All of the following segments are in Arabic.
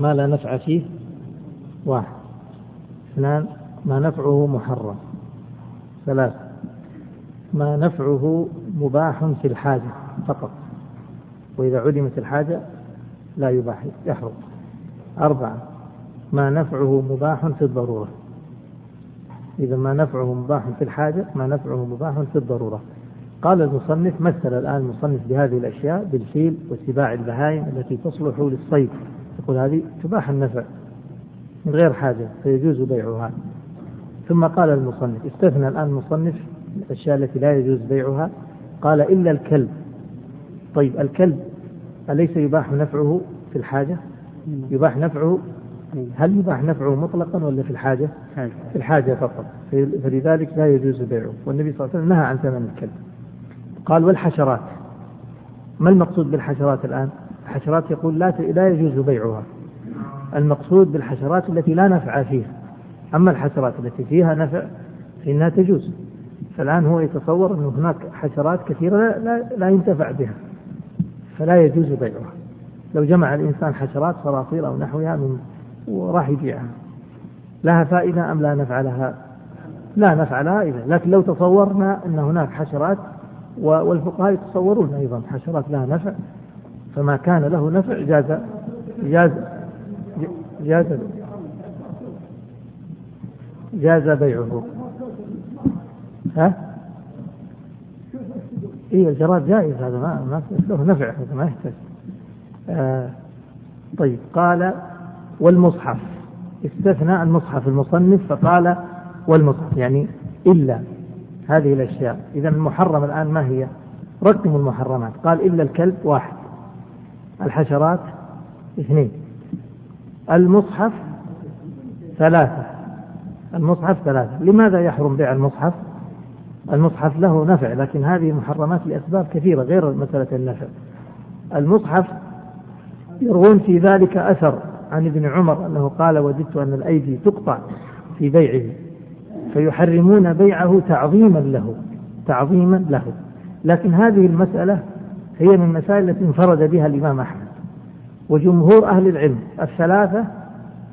ما لا نفع فيه؟ واحد. اثنان ما نفعه محرم. ثلاث ما نفعه مباح في الحاجة فقط. وإذا علمت الحاجة لا يباح يحرم. أربعة ما نفعه مباح في الضرورة. إذا ما نفعه مباح في الحاجة ما نفعه مباح في الضرورة. قال المصنف مثل الآن المصنف بهذه الأشياء بالفيل واتباع البهائم التي تصلح للصيد. يقول هذه تباح النفع من غير حاجة فيجوز بيعها. ثم قال المصنف استثنى الآن المصنف الأشياء التي لا يجوز بيعها. قال إلا الكلب. طيب الكلب أليس يباح نفعه في الحاجة؟ يباح نفعه؟ هل يباح نفعه مطلقا ولا في الحاجة؟ في الحاجة فقط. فلذلك لا يجوز بيعه. والنبي صلى الله عليه وسلم نهى عن ثمن الكلب. قال والحشرات. ما المقصود بالحشرات الآن؟ الحشرات يقول لا لا يجوز بيعها. المقصود بالحشرات التي لا نفع فيها. أما الحشرات التي فيها نفع فإنها تجوز. فالآن هو يتصور أن هناك حشرات كثيرة لا, لا ينتفع بها فلا يجوز بيعها. لو جمع الإنسان حشرات صراصير أو نحوها من وراح يبيعها. لها فائدة أم لا نفع لها؟ لا نفع لها إذا. لكن لو تصورنا أن هناك حشرات والفقهاء يتصورون أيضا حشرات لها نفع فما كان له نفع جاز جاز جاز جاز بيعه. ها؟ اي الجراد جائز هذا ما ما له نفع هذا ما يحتاج. آه طيب قال والمصحف. استثنى المصحف المصنف فقال والمصحف يعني إلا هذه الأشياء. إذا المحرم الآن ما هي؟ رقم المحرمات. قال إلا الكلب واحد. الحشرات اثنين. المصحف ثلاثة. المصحف ثلاثة. لماذا يحرم بيع المصحف؟ المصحف له نفع لكن هذه محرمات لأسباب كثيرة غير مسألة النفع. المصحف يروون في ذلك أثر عن ابن عمر أنه قال وددت أن الأيدي تقطع في بيعه. فيحرمون بيعه تعظيما له تعظيما له. لكن هذه المسألة هي من المسائل التي انفرد بها الإمام أحمد. وجمهور أهل العلم الثلاثة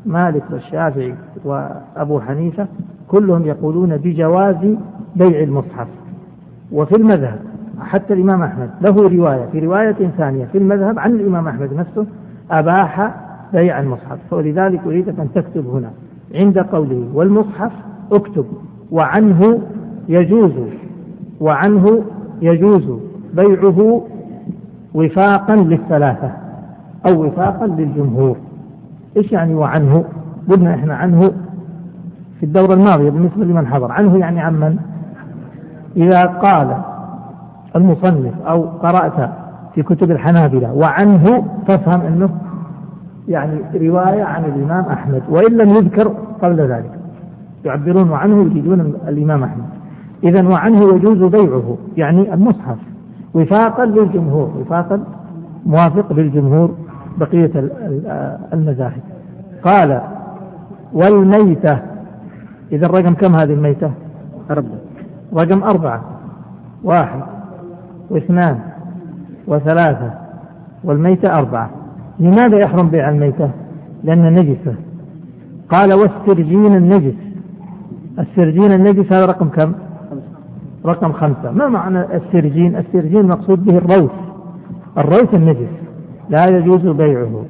مالك والشافعي وأبو حنيفة كلهم يقولون بجواز بيع المصحف. وفي المذهب حتى الإمام أحمد له رواية في رواية ثانية في المذهب عن الإمام أحمد نفسه أباح بيع المصحف. ولذلك أريدك أن تكتب هنا. عند قوله والمصحف اكتب. وعنه يجوز وعنه يجوز بيعه وفاقا للثلاثة أو وفاقا للجمهور. إيش يعني وعنه قلنا إحنا عنه في الدورة الماضية بالنسبة لمن حضر. عنه يعني عمن إذا قال المصنف أو قرأت في كتب الحنابلة وعنه فافهم أنه يعني رواية عن الإمام أحمد وإن لم يذكر قبل ذلك. يعبرون عنه يريدون الإمام أحمد. إذا وعنه يجوز بيعه يعني المصحف. وفاقا للجمهور وفاقا موافق للجمهور بقية المذاهب قال والميتة إذا الرقم كم هذه الميتة؟ أربعة رقم أربعة واحد واثنان وثلاثة والميتة أربعة لماذا يحرم بيع الميتة؟ لأن نجسة قال والسرجين النجس السرجين النجس هذا رقم كم؟ رقم خمسة ما معنى السرجين؟ السرجين مقصود به الروث الروث النجس لا يجوز بيعه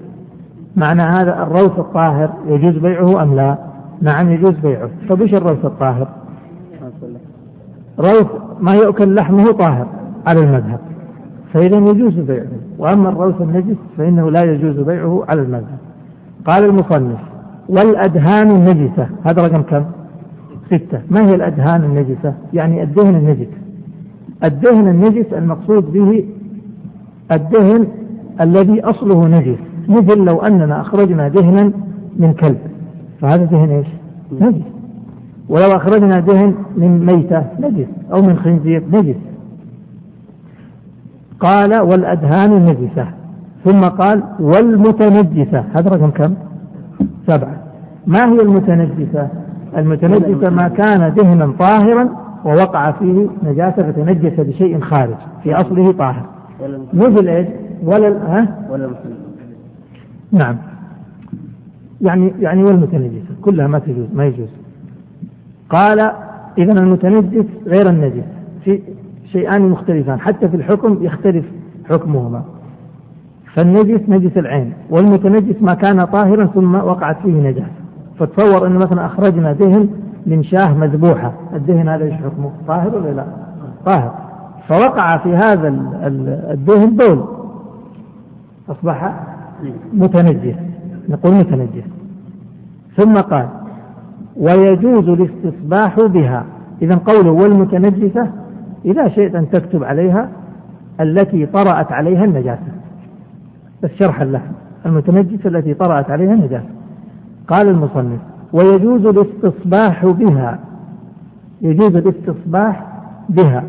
معنى هذا الروث الطاهر يجوز بيعه أم لا؟ نعم يجوز بيعه طيب إيش الروث الطاهر؟ روث ما يؤكل لحمه طاهر على المذهب فإذا يجوز بيعه وأما الروث النجس فإنه لا يجوز بيعه على المذهب قال المصنف والأدهان النجسة هذا رقم كم؟ ستة. ما هي الأدهان النجسة؟ يعني الدهن النجس. الدهن النجس المقصود به الدهن الذي أصله نجس. مثل لو أننا أخرجنا دهنا من كلب. فهذا دهن إيش؟ نجس. ولو أخرجنا دهن من ميتة نجس. أو من خنزير نجس. قال والأدهان النجسة. ثم قال والمتنجسة. هذا رقم كم؟ سبعة. ما هي المتنجسة؟ المتنجسة ما كان دهنا طاهرا ووقع فيه نجاسة فتنجس بشيء خارج في أصله طاهر. مثل إيش؟ ولا ها؟ ولا نعم. يعني يعني والمتنجسة كلها ما تجوز ما يجوز. قال إذا المتنجس غير النجس في شيئان مختلفان حتى في الحكم يختلف حكمهما. فالنجس نجس العين والمتنجس ما كان طاهرا ثم وقعت فيه نجاسة. فتصور أن مثلا أخرجنا دهن من شاه مذبوحة الدهن هذا إيش حكمه؟ طاهر ولا لا؟ طاهر. فوقع في هذا الدهن بول. أصبح متنجس نقول متنجس ثم قال ويجوز الاستصباح بها. إذا قوله والمتنجسة إذا شئت أن تكتب عليها التي طرأت عليها النجاسة. بس شرحا لها المتنجسة التي طرأت عليها النجاسة. قال المصنف ويجوز الاستصباح بها. يجوز الاستصباح بها.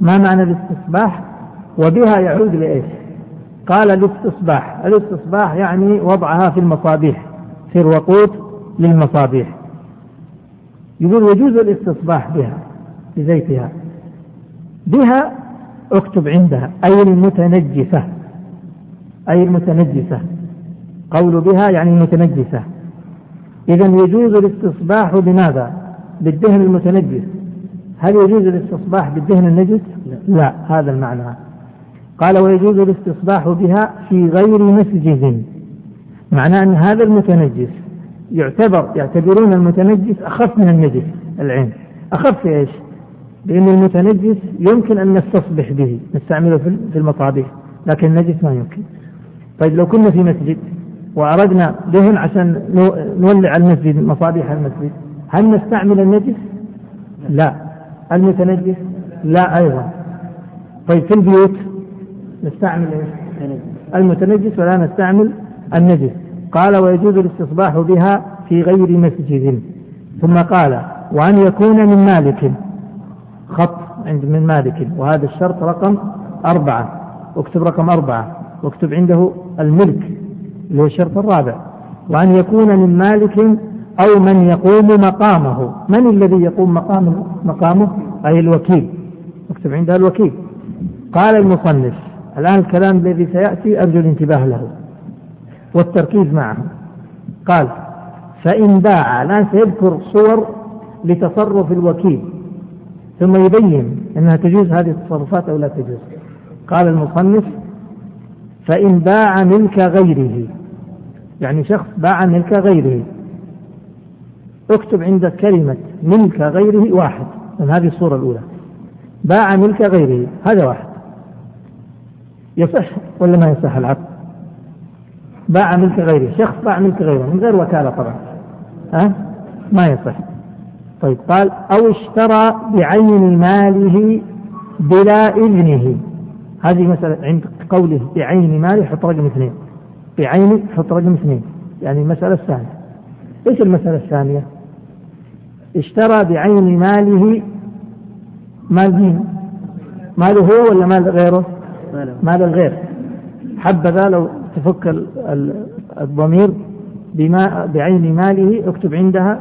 ما معنى الاستصباح؟ وبها يعود لإيش؟ قال الاستصباح. الاستصباح يعني وضعها في المصابيح في الوقود للمصابيح. يقول يجوز الاستصباح بها بزيتها. بها اكتب عندها أي المتنجسة. أي المتنجسة. قول بها يعني المتنجسة. إذا يجوز الاستصباح بماذا؟ بالدهن المتنجس. هل يجوز الاستصباح بالدهن النجس؟ لا. هذا المعنى. قال ويجوز الاستصباح بها في غير مسجد. معناه أن هذا المتنجس يعتبر يعتبرون المتنجس أخف من النجس العين. أخف في إيش؟ لأن المتنجس يمكن أن نستصبح به نستعمله في المصابيح لكن النجس ما يمكن. طيب لو كنا في مسجد وأردنا دهن عشان نولع المسجد مصابيح المسجد. هل نستعمل النجس؟ لا. المتنجس؟ لا أيضا. طيب في البيوت نستعمل إيش؟ المتنجس ولا نستعمل النجس. قال ويجوز الاستصباح بها في غير مسجد. ثم قال وأن يكون من مالك. خط عند من مالك. وهذا الشرط رقم أربعة. اكتب رقم أربعة. واكتب عنده الملك. اللي هو الشرط الرابع. وأن يكون من مالك أو من يقوم مقامه. من الذي يقوم مقامه مقامه؟ أي الوكيل. اكتب عندها الوكيل. قال المصنف الآن الكلام الذي سيأتي أرجو الانتباه له والتركيز معه. قال فإن باع الآن سيذكر صور لتصرف الوكيل. ثم يبين أنها تجوز هذه التصرفات أو لا تجوز. قال المصنف فإن باع ملك غيره. يعني شخص باع ملك غيره. اكتب عندك كلمة ملك غيره واحد من هذه الصورة الأولى. باع ملك غيره هذا واحد. يصح ولا ما يصح العقد؟ باع ملك غيره شخص باع ملك غيره من غير وكالة طبعا. ها؟ ما يصح. طيب قال أو اشترى بعين ماله بلا إذنه. هذه مسألة عند قوله بعين ماله حط رقم اثنين. بعين حط رقم اثنين. يعني المسألة الثانية. إيش المسألة الثانية؟ اشترى بعين ماله مال مين؟ ماله هو ولا مال غيره؟ مال الغير. حبذا لو تفك الضمير بما بعين ماله اكتب عندها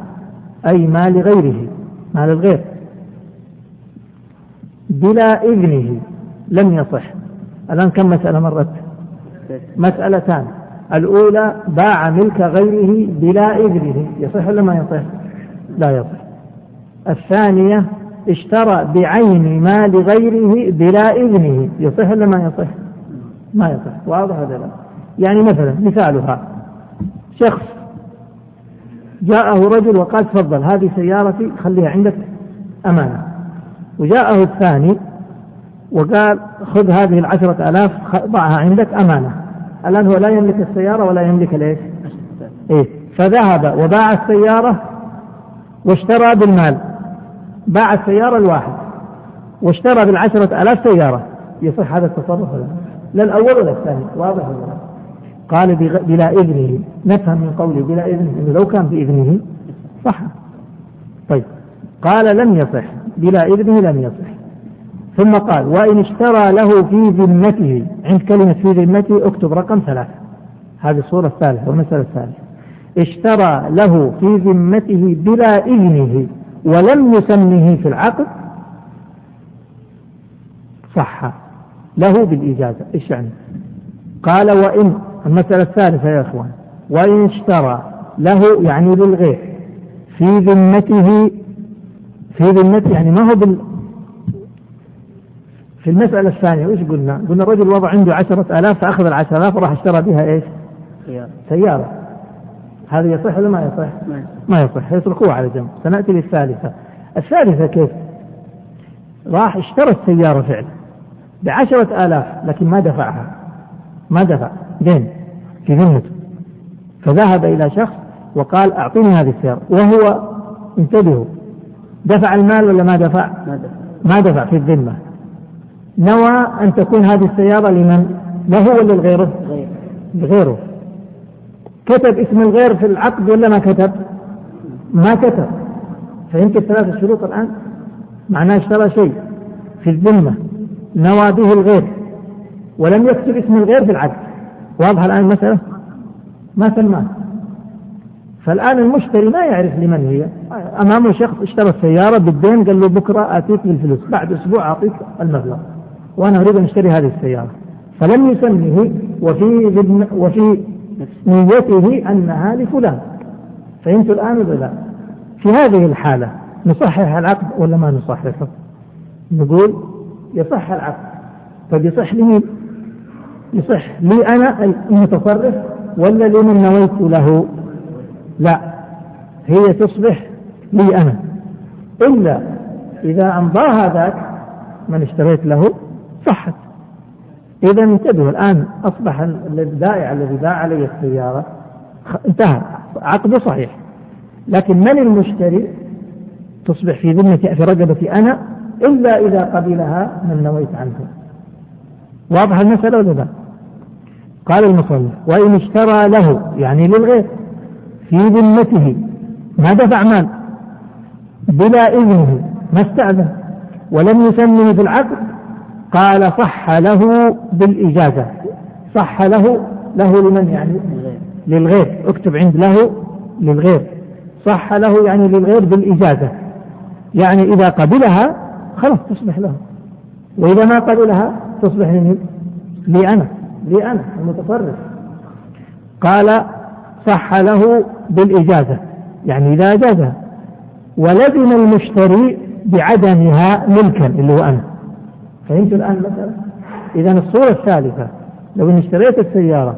أي مال غيره مال الغير. بلا إذنه لم يصح. الآن كم مسألة مرت؟ مسألتان. الأولى باع ملك غيره بلا إذنه يصح ولا ما يصح؟ لا يصح. الثانية اشترى بعين مال غيره بلا إذنه يصح ولا ما يصح؟ ما يصح. واضح هذا لا؟ يعني مثلا مثالها شخص جاءه رجل وقال تفضل هذه سيارتي خليها عندك أمانة. وجاءه الثاني وقال خذ هذه العشرة آلاف ضعها عندك أمانة. الآن هو لا يملك السيارة ولا يملك الإيش؟ إيه. فذهب وباع السيارة واشترى بالمال. باع السيارة الواحد واشترى بالعشرة آلاف سيارة. يصح هذا التصرف ولا لا؟ الأول ولا الثاني؟ واضح ولا قال بلا إذنه. نفهم من قوله بلا إذنه إنه لو كان بإذنه صح. طيب. قال لم يصح. بلا إذنه لم يصح. ثم قال وإن اشترى له في ذمته عند كلمة في ذمته اكتب رقم ثلاثة. هذه الصورة الثالثة والمسألة الثالثة. اشترى له في ذمته بلا إذنه ولم يسمه في العقد. صح. له بالإجازة. إيش يعني؟ قال وإن المسألة الثالثة يا إخوان. وإن اشترى له يعني للغير. في ذمته في ذمته يعني ما هو في المسألة الثانية وش قلنا؟ قلنا الرجل وضع عنده عشرة آلاف فأخذ العشرة آلاف وراح اشترى بها إيش؟ سيارة. سيارة. هذا يصح ولا ما يصح؟ ما يصح يتركوه على جنب. سنأتي للثالثة. الثالثة كيف؟ راح اشترى السيارة فعلا بعشرة آلاف لكن ما دفعها. ما دفع. دين في ذمته فذهب إلى شخص وقال أعطيني هذه السيارة. وهو انتبهوا. دفع المال ولا ما دفع؟ ما دفع في الذمة. نوى أن تكون هذه السيارة لمن؟ له ولا لغيره؟ لغيره كتب اسم الغير في العقد ولا ما كتب؟ ما كتب فهمت الثلاث الشروط الآن؟ معناه اشترى شيء في الذمة نوى به الغير ولم يكتب اسم الغير في العقد واضحة الآن المسألة؟ ما سماه فالآن المشتري ما يعرف لمن هي أمامه شخص اشترى السيارة بالدين قال له بكرة آتيك بالفلوس بعد أسبوع أعطيك المبلغ وأنا أريد أن أشتري هذه السيارة فلم يسمه وفي وفي نيته أنها لفلان فهمت الآن ولا لا؟ في هذه الحالة نصحح العقد ولا ما نصححه؟ نقول يصح العقد طيب يصح لمين؟ يصح لي أنا المتصرف ولا لمن نويت له؟ لا هي تصبح لي أنا إلا إذا أمضاها ذاك من اشتريت له صحت. إذا انتبهوا الآن أصبح البائع الذي باع علي السيارة انتهى. عقده صحيح. لكن من المشتري؟ تصبح في ذمة في رقبتي أنا إلا إذا قبلها من نويت عنه. واضح المسألة ولا لا؟ قال المصنف وإن اشترى له يعني للغير في ذمته ما دفع مال. بلا إذنه ما استأذن. ولم يسمه في العقد قال صح له بالإجازة. صح له له لمن يعني؟ للغير. اكتب عند له للغير. صح له يعني للغير بالإجازة. يعني إذا قبلها خلاص تصبح له. وإذا ما قبلها تصبح لي أنا. لي أنا المتصرف قال صح له بالإجازة. يعني إذا أجازها. ولزم المشتري بعدمها ملكا اللي هو أنا. فهمت الآن مثلا إذا الصورة الثالثة لو إني اشتريت السيارة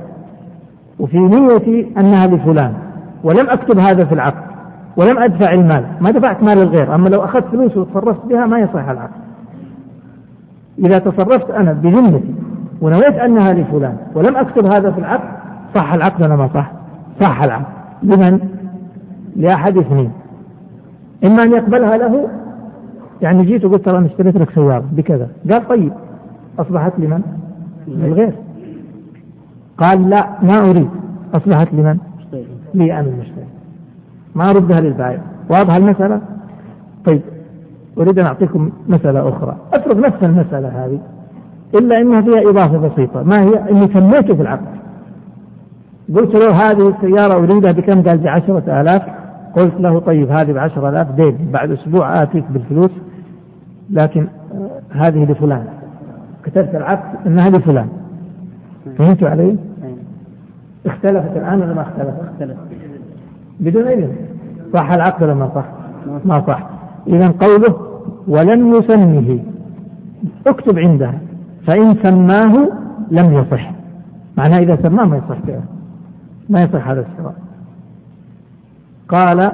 وفي نيتي أنها لفلان ولم أكتب هذا في العقد ولم أدفع المال ما دفعت مال الغير أما لو أخذت فلوس وتصرفت بها ما يصح العقد إذا تصرفت أنا بذمتي ونويت أنها لفلان ولم أكتب هذا في العقد صح العقد ولا ما صح؟ صح العقد لمن؟ لأحد اثنين إما أن يقبلها له يعني جيت وقلت ترى أنا اشتريت لك سيارة بكذا. قال طيب أصبحت لمن؟ للغير. قال لا ما أريد. أصبحت لمن؟ لي أنا المشتري. ما أردها للبائع. واضحة المسألة؟ طيب أريد أن أعطيكم مسألة أخرى. أترك نفس المسألة هذه إلا أنها فيها إضافة بسيطة. ما هي؟ أني سميته في العقد. قلت له هذه السيارة أريدها بكم؟ قال بعشرة آلاف. قلت له طيب هذه بعشرة آلاف دين. بعد أسبوع آتيك بالفلوس. لكن هذه لفلان. كتبت العقد أنها لفلان. فهمتوا علي؟ اختلفت الآن ولا ما اختلفت؟ اختلفت. بدون إذن. صح العقد ولا ما صح؟ ما صح. إذا قوله ولم يسمه. اكتب عنده فإن سماه لم يصح. معناه إذا سماه ما يصح كذا ما يصح هذا الشراء قال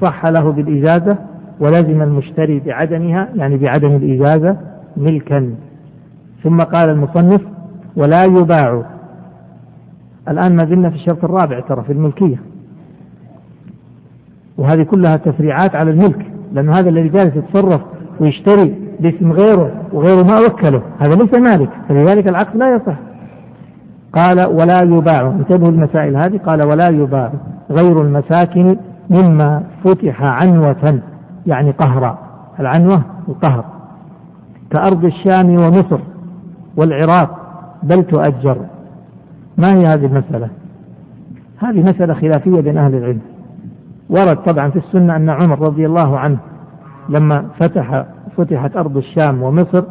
صح له بالإجازة ولزم المشتري بعدمها يعني بعدم الإجازة ملكا. ثم قال المصنف ولا يباع. الآن ما زلنا في الشرط الرابع ترى في الملكية. وهذه كلها تفريعات على الملك لأنه هذا الذي جالس يتصرف ويشتري باسم غيره وغيره ما وكله. هذا ليس مالك فلذلك العقد لا يصح. قال ولا يباع. انتبهوا المسائل هذه. قال ولا يباع. غير المساكن مما فتح عنوة. يعني قهرا العنوة القهر. كأرض الشام ومصر والعراق بل تؤجر. ما هي هذه المسألة؟ هذه مسألة خلافية بين أهل العلم. ورد طبعا في السنة أن عمر رضي الله عنه لما فتح فتحت أرض الشام ومصر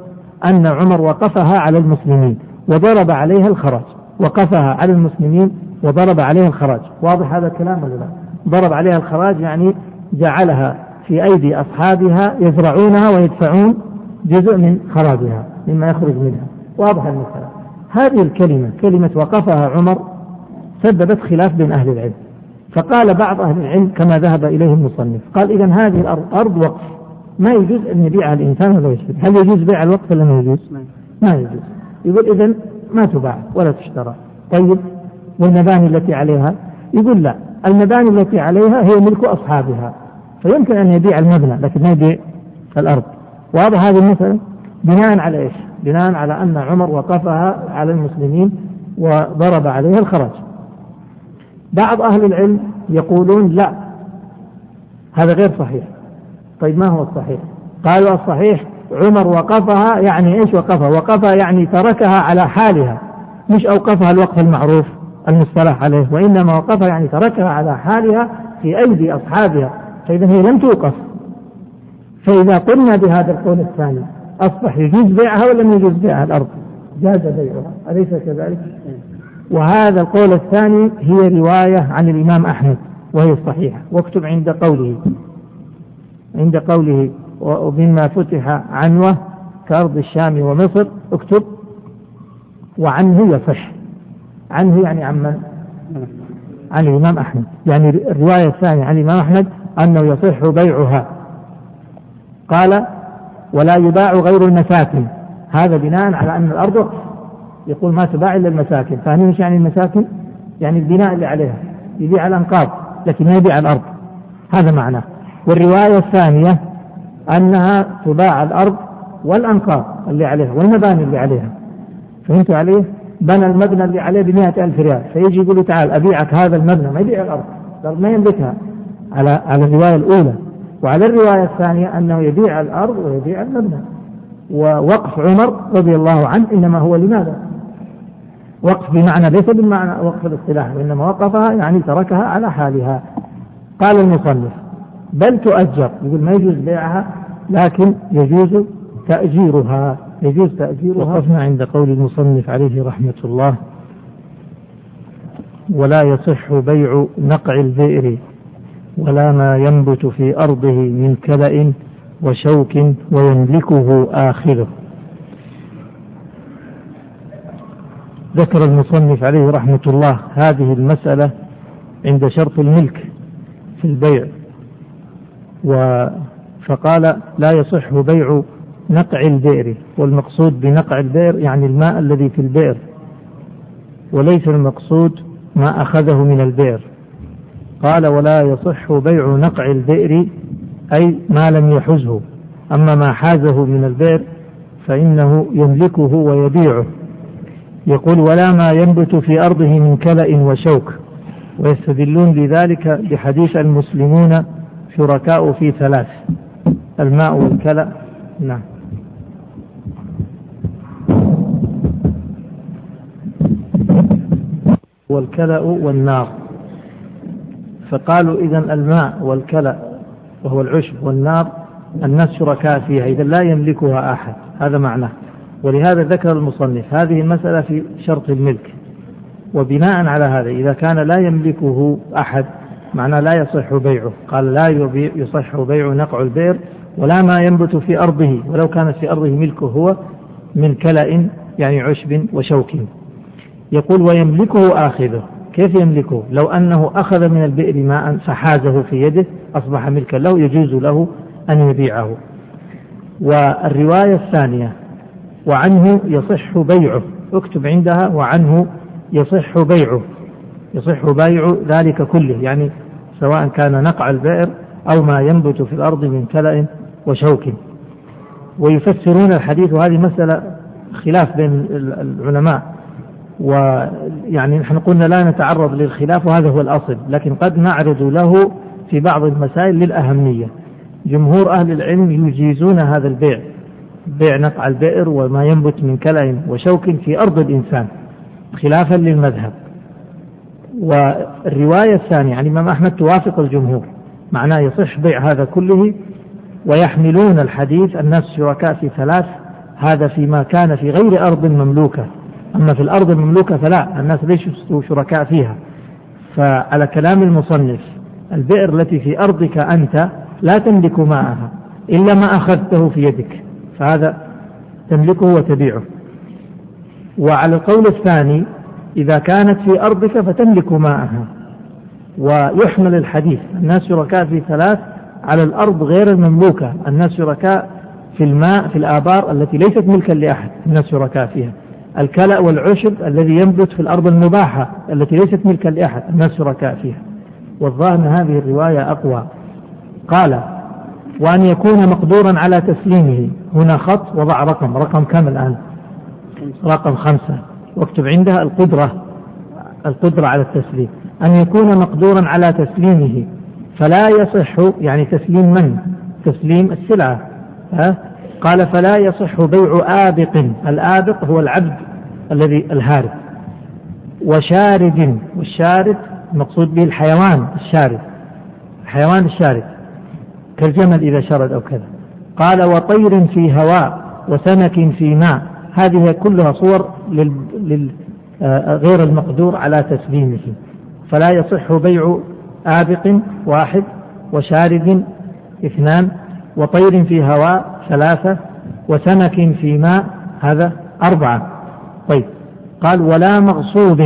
أن عمر وقفها على المسلمين وضرب عليها الخراج. وقفها على المسلمين وضرب عليها الخراج. واضح هذا الكلام ولا لا؟ ضرب عليها الخراج يعني جعلها في أيدي أصحابها يزرعونها ويدفعون جزء من خراجها مما يخرج منها. واضح المسألة هذه الكلمة كلمة وقفها عمر سببت خلاف بين أهل العلم. فقال بعض أهل العلم كما ذهب إليه المصنف قال إذا هذه الأرض أرض وقف. ما يجوز أن يبيعها الإنسان ولا يشتري؟ هل يجوز بيع الوقف ولا ما يجوز. ما يجوز. يقول إذا ما تباع ولا تشترى. طيب والمباني التي عليها؟ يقول لا المباني التي عليها هي ملك أصحابها. فيمكن أن يبيع المبنى لكن ما يبيع الأرض. واضح هذه المسألة بناء على إيش؟ بناء على أن عمر وقفها على المسلمين وضرب عليها الخراج بعض أهل العلم يقولون لا هذا غير صحيح. طيب ما هو الصحيح؟ قالوا الصحيح عمر وقفها يعني إيش وقفها؟ وقفها يعني تركها على حالها مش أوقفها الوقف المعروف المصطلح عليه وإنما وقفها يعني تركها على حالها في أيدي أصحابها. فإذا هي لم توقف. فإذا قلنا بهذا القول الثاني أصبح يجوز بيعها ولا لم يجوز بيعها الأرض؟ جاز بيعها. أليس كذلك؟ وهذا القول الثاني هي رواية عن الإمام أحمد وهي الصحيحه واكتب عند قوله. عند قوله ومما فتح عنوة كأرض الشام ومصر اكتب وعنه يصح عنه يعني عن من؟ عن الإمام أحمد. يعني الرواية الثانية عن الإمام أحمد أنه يصح بيعها. قال ولا يباع غير المساكن. هذا بناء على أن الأرض وقف يقول ما تباع إلا المساكن. فاهمين إيش يعني المساكن؟ يعني البناء اللي عليها يبيع الأنقاض لكن ما يبيع الأرض. هذا معناه والرواية الثانية أنها تباع الأرض والأنقاض اللي عليها والمباني اللي عليها. فهمت عليه؟ بنى المبنى اللي عليه بمئة ألف ريال. فيجي يقول تعال أبيعك هذا المبنى ما يبيع الأرض. الأرض ما يملكها. على على الرواية الأولى. وعلى الرواية الثانية أنه يبيع الأرض ويبيع المبنى. ووقف عمر رضي الله عنه إنما هو لماذا؟ وقف بمعنى ليس بالمعنى وقف الاصطلاح وإنما وقفها يعني تركها على حالها. قال المصنف بل تؤجر. يقول ما يجوز بيعها لكن يجوز تأجيرها. يجوز تأجيرها. وقفنا عند قول المصنف عليه رحمة الله ولا يصح بيع نقع البئر ولا ما ينبت في أرضه من كلأ وشوك ويملكه آخره. ذكر المصنف عليه رحمة الله هذه المسألة عند شرط الملك في البيع و فقال لا يصح بيع نقع البئر والمقصود بنقع البئر يعني الماء الذي في البئر وليس المقصود ما أخذه من البئر. قال ولا يصح بيع نقع البئر أي ما لم يحزه. أما ما حازه من البئر فإنه يملكه ويبيعه. يقول ولا ما ينبت في أرضه من كلأ وشوك. ويستدلون بذلك بحديث المسلمون شركاء في ثلاث الماء والكلأ. نعم. والكلأ والنار. فقالوا إذا الماء والكلأ وهو العشب والنار الناس شركاء فيها إذا لا يملكها أحد. هذا معناه. ولهذا ذكر المصنف هذه المسألة في شرط الملك. وبناء على هذا إذا كان لا يملكه أحد معناه لا يصح بيعه. قال لا يصح بيع نقع البئر ولا ما ينبت في أرضه. ولو كانت في أرضه ملكه هو من كلأ يعني عشب وشوك. يقول ويملكه آخذه. كيف يملكه؟ لو أنه أخذ من البئر ماء فحازه في يده أصبح ملكا له يجوز له أن يبيعه. والرواية الثانية وعنه يصح بيعه. اكتب عندها وعنه يصح بيعه. يصح بيع ذلك كله يعني سواء كان نقع البئر أو ما ينبت في الأرض من كلأ وشوك. ويفسرون الحديث وهذه مسألة خلاف بين العلماء. ويعني نحن قلنا لا نتعرض للخلاف وهذا هو الأصل لكن قد نعرض له في بعض المسائل للأهمية. جمهور أهل العلم يجيزون هذا البيع بيع نقع البئر وما ينبت من كلأ وشوك في أرض الإنسان خلافا للمذهب. والرواية الثانية عن الإمام أحمد توافق الجمهور معناه يصح بيع هذا كله ويحملون الحديث الناس شركاء في ثلاث هذا فيما كان في غير أرض مملوكة. أما في الأرض المملوكة فلا الناس ليسوا شركاء فيها؟ فعلى كلام المصنف البئر التي في أرضك أنت لا تملك ماءها إلا ما أخذته في يدك فهذا تملكه وتبيعه. وعلى القول الثاني إذا كانت في أرضك فتملك ماءها. ويحمل الحديث الناس شركاء في ثلاث على الأرض غير المملوكة الناس شركاء في الماء في الآبار التي ليست ملكا لأحد الناس شركاء فيها. الكلأ والعشب الذي ينبت في الأرض المباحة التي ليست ملكا لأحد الناس شركاء فيها. والظاهر أن هذه الرواية أقوى. قال وأن يكون مقدورا على تسليمه. هنا خط وضع رقم رقم كم الآن؟ رقم خمسة. واكتب عندها القدرة القدرة على التسليم. أن يكون مقدورا على تسليمه فلا يصح يعني تسليم من؟ تسليم السلعة ها؟ قال فلا يصح بيع آبق. الآبق هو العبد الذي الهارب. وشارد والشارد المقصود به الحيوان الشارد. الحيوان الشارد. كالجمل إذا شرد أو كذا. قال وطير في هواء وسمك في ماء. هذه كلها صور. آه، غير المقدور على تسليمه. فلا يصح بيع آبق واحد وشارد اثنان. وطير في هواء ثلاثة وسمك في ماء هذا أربعة. طيب. قال ولا مغصوب.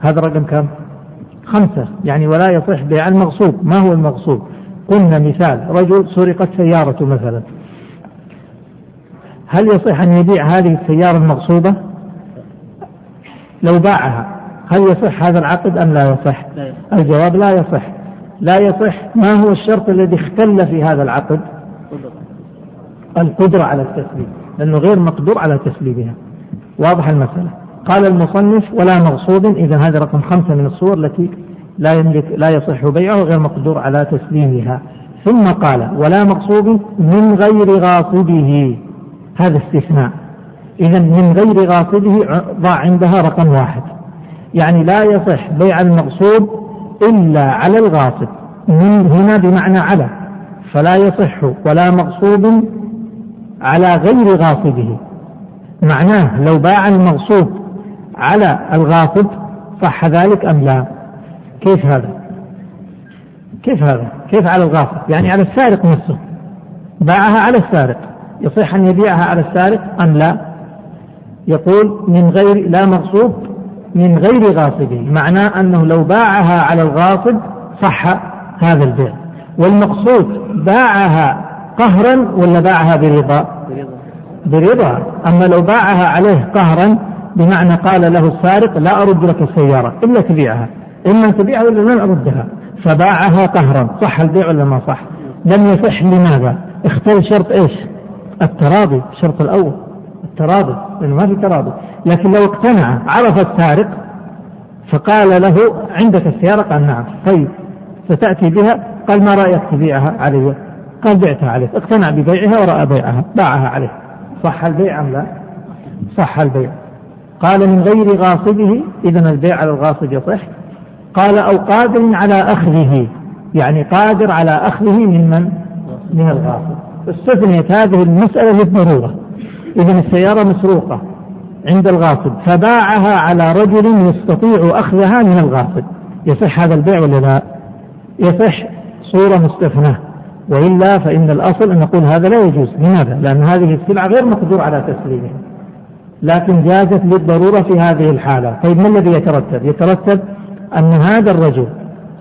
هذا رقم كم؟ خمسة. يعني ولا يصح بيع المغصوب. ما هو المغصوب؟ قلنا مثال. رجل سرقت سيارته مثلا. هل يصح أن يبيع هذه السيارة المغصوبة؟ لو باعها هل يصح هذا العقد أم لا يصح؟ الجواب لا يصح. لا يصح. ما هو الشرط الذي اختل في هذا العقد؟ القدرة على التسليم لأنه غير مقدور على تسليمها. واضح المسألة؟ قال المصنف ولا مغصوب إذا هذا رقم خمسة من الصور التي لا يملك لا يصح بيعه غير مقدور على تسليمها. ثم قال ولا مغصوب من غير غاصبه. هذا استثناء. إذا من غير غاصبه ضع عندها رقم واحد. يعني لا يصح بيع المغصوب إلا على الغاصب. من هنا بمعنى على. فلا يصح ولا مغصوب على غير غاصبه. معناه لو باع المغصوب على الغاصب صح ذلك أم لا؟ كيف هذا؟ كيف هذا؟ كيف على الغاصب؟ يعني على السارق نفسه. باعها على السارق. يصح أن يبيعها على السارق أم لا؟ يقول من غير لا مغصوب من غير غاصبه. معناه أنه لو باعها على الغاصب صح هذا البيع. والمقصود باعها قهرا ولا باعها برضا؟ برضا. أما لو باعها عليه قهرا بمعنى قال له السارق لا أرد لك السيارة إلا تبيعها. إما تبيعها ولا لن أردها. فباعها قهرا صح البيع ولا ما صح؟ لم يصح لماذا؟ اختل شرط إيش؟ التراضي الشرط الأول. التراضي لأنه ما في تراضي. لكن لو اقتنع عرف السارق فقال له عندك السيارة؟ قال نعم. طيب ستأتي بها؟ قال ما رأيك تبيعها علي قال بعتها عليك اقتنع ببيعها ورأى بيعها باعها عليه. صح البيع أم لا؟ صح البيع. قال من غير غاصبه إذا البيع على الغاصب يصح. قال أو قادر على أخذه يعني قادر على أخذه من من؟ من الغاصب. استثنيت هذه المسألة للضرورة إذا السيارة مسروقة عند الغاصب فباعها على رجل يستطيع أخذها من الغاصب. يصح هذا البيع ولا لا؟ يصح صورة مستثناة. وإلا فإن الأصل أن نقول هذا لا يجوز. لماذا؟ لأن هذه السلعة غير مقدور على تسليمها. لكن جازت للضرورة في هذه الحالة. طيب ما الذي يترتب؟ يترتب أن هذا الرجل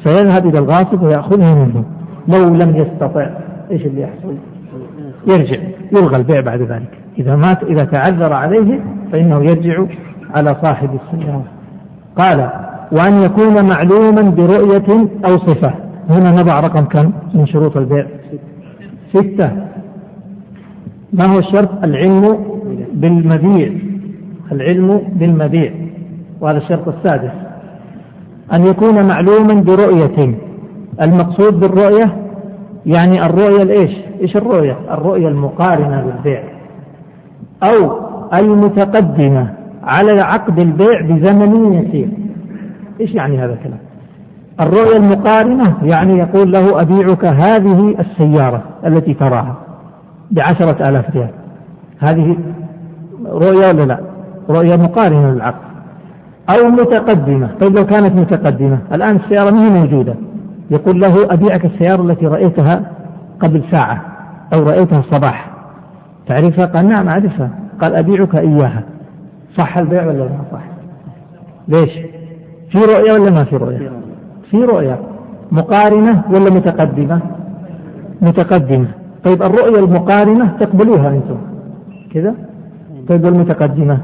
سيذهب إلى الغاصب ويأخذها منه. لو لم يستطع إيش اللي يحصل؟ يرجع يلغى البيع بعد ذلك. إذا مات إذا تعذر عليه فإنه يرجع على صاحب السيارة. قال وأن يكون معلوما برؤية أو صفة. هنا نضع رقم كم من شروط البيع؟ ستة. ما هو الشرط؟ العلم بالمبيع. العلم بالمبيع. وهذا الشرط السادس. أن يكون معلوما برؤية. المقصود بالرؤية يعني الرؤية الإيش؟ إيش الرؤية؟ الرؤية المقارنة بالبيع. أو المتقدمة على عقد البيع بزمن يسير إيش يعني هذا الكلام؟ الرؤية المقارنة يعني يقول له أبيعك هذه السيارة التي تراها بعشرة آلاف ريال. هذه رؤية ولا لا؟ رؤية مقارنة للعقد أو متقدمة. طيب لو كانت متقدمة الآن السيارة ما هي موجودة؟ يقول له أبيعك السيارة التي رأيتها قبل ساعة أو رأيتها الصباح. تعرفها؟ قال نعم أعرفها. قال أبيعك إياها. صح البيع ولا ما صح؟ ليش؟ في رؤية ولا ما في رؤية في رؤية مقارنة ولا متقدمة؟ متقدمة. طيب الرؤية المقارنة تقبلوها أنتم. كذا؟ طيب المتقدمة